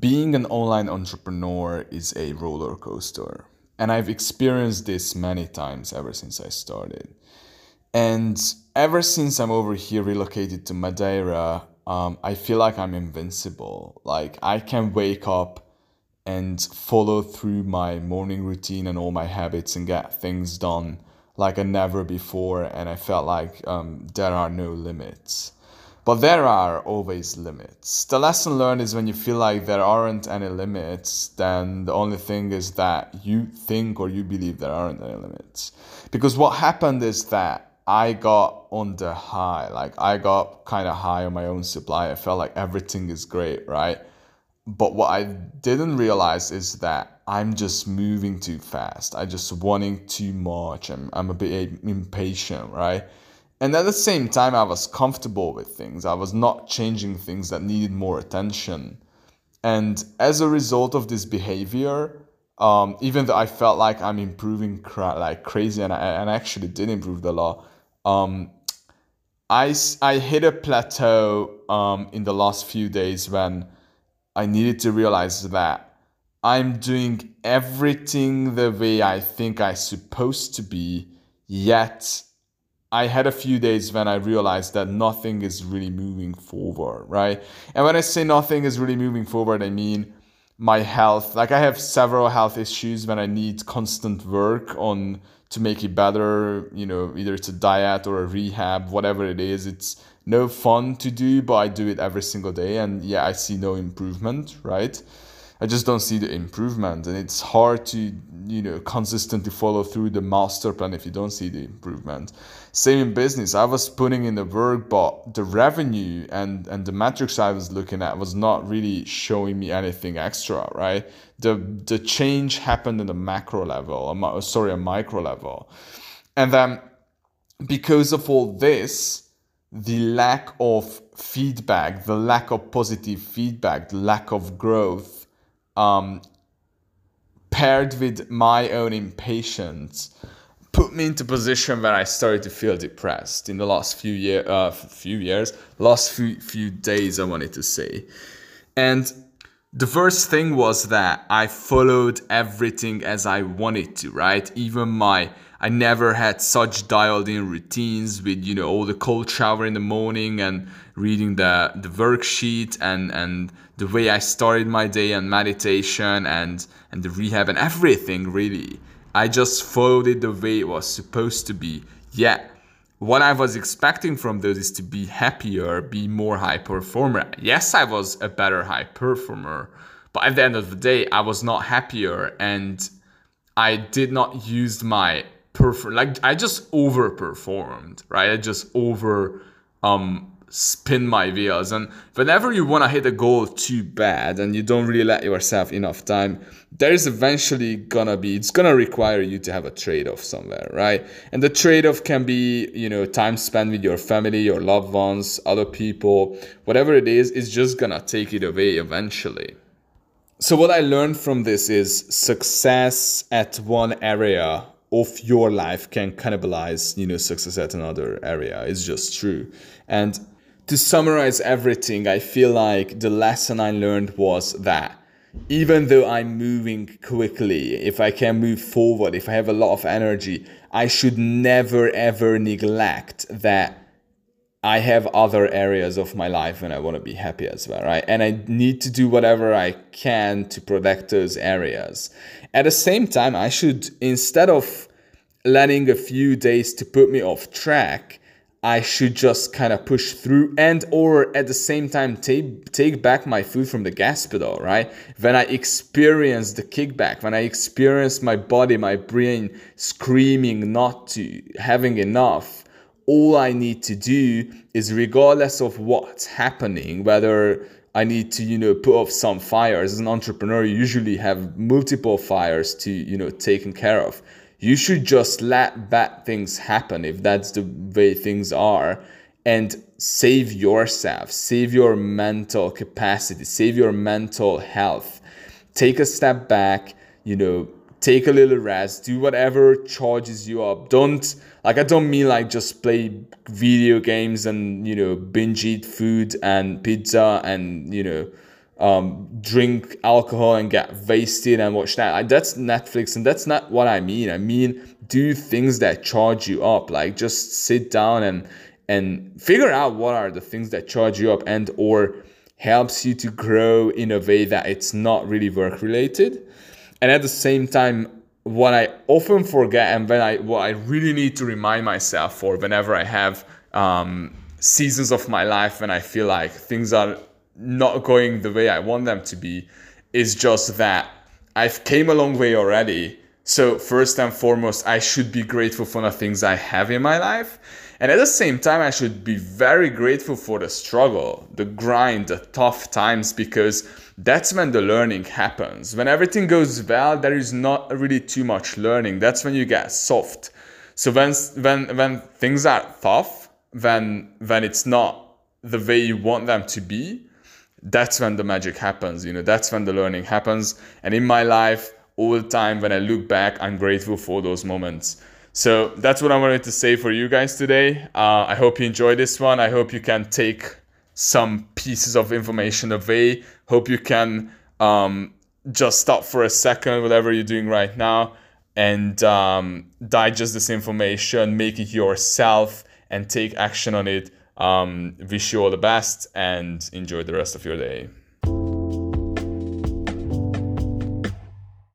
being an online entrepreneur is a roller coaster. And I've experienced this many times ever since I started. And ever since I'm over here relocated to Madeira, um, I feel like I'm invincible. Like I can wake up and follow through my morning routine and all my habits and get things done like I never before. And I felt like um, there are no limits. But there are always limits. The lesson learned is when you feel like there aren't any limits, then the only thing is that you think or you believe there aren't any limits. Because what happened is that I got on the high, like I got kind of high on my own supply. I felt like everything is great, right? But what I didn't realize is that I'm just moving too fast. I just wanting too much. I'm, I'm a bit impatient, right? And at the same time, I was comfortable with things. I was not changing things that needed more attention. And as a result of this behavior, um, even though I felt like I'm improving cra- like crazy, and I, and I actually did improve the law, um, I, I hit a plateau um, in the last few days when I needed to realize that I'm doing everything the way I think I'm supposed to be, yet I had a few days when I realized that nothing is really moving forward, right? And when I say nothing is really moving forward, I mean my health. Like I have several health issues when I need constant work on to make it better, you know, either it's a diet or a rehab, whatever it is. It's no fun to do, but I do it every single day and yeah, I see no improvement, right? I just don't see the improvement, and it's hard to you know consistently follow through the master plan if you don't see the improvement. Same in business. I was putting in the work, but the revenue and and the metrics I was looking at was not really showing me anything extra, right? The the change happened in the macro level, sorry, a micro level, and then because of all this the lack of feedback, the lack of positive feedback, the lack of growth um, paired with my own impatience put me into position where I started to feel depressed in the last few year uh, few years last few few days I wanted to say. And the first thing was that I followed everything as I wanted to right? Even my I never had such dialed in routines with you know all the cold shower in the morning and reading the the worksheet and and the way I started my day and meditation and and the rehab and everything really. I just followed it the way it was supposed to be. Yeah. What I was expecting from those is to be happier, be more high performer. Yes, I was a better high performer, but at the end of the day, I was not happier and I did not use my perform like I just overperformed, right? I just over um spin my wheels. And whenever you want to hit a goal too bad and you don't really let yourself enough time there's eventually gonna be it's gonna require you to have a trade-off somewhere right? And the trade-off can be you know time spent with your family your loved ones other people whatever it is it's just gonna take it away eventually. So what i learned from this is success at one area of your life can cannibalize you know success at another area. It's just true. And to summarize everything i feel like the lesson i learned was that even though i'm moving quickly if i can move forward if i have a lot of energy i should never ever neglect that I have other areas of my life and I want to be happy as well, right? And I need to do whatever I can to protect those areas. At the same time, I should, instead of letting a few days to put me off track, I should just kind of push through and or at the same time take take back my food from the gas pedal, right? When I experience the kickback, when I experience my body, my brain screaming not to, having enough, all I need to do is regardless of what's happening, whether I need to, you know, put off some fires. As an entrepreneur, you usually have multiple fires to, you know, taken care of. You should just let bad things happen if that's the way things are and save yourself, save your mental capacity, save your mental health. Take a step back, you know, take a little rest, do whatever charges you up. Don't like I don't mean like just play video games and you know binge eat food and pizza and you know um, drink alcohol and get wasted and watch that. That's Netflix, and that's not what I mean. I mean do things that charge you up. Like just sit down and and figure out what are the things that charge you up and or helps you to grow in a way that it's not really work related. And at the same time, what I often forget and when I what I really need to remind myself for whenever I have um, seasons of my life when I feel like things are not going the way I want them to be is just that I've came a long way already. So first and foremost, I should be grateful for the things I have in my life. And at the same time, I should be very grateful for the struggle, the grind, the tough times, because that's when the learning happens. When everything goes well, there is not really too much learning. That's when you get soft. So when when when things are tough, when when it's not the way you want them to be, that's when the magic happens you know that's when the learning happens and in my life all the time when i look back i'm grateful for those moments so that's what i wanted to say for you guys today. Uh, i hope you enjoy this one. I hope you can take some pieces of information away. Hope you can um, just stop for a second whatever you're doing right now and um, digest this information make it yourself and take action on it. Um, wish you all the best and enjoy the rest of your day.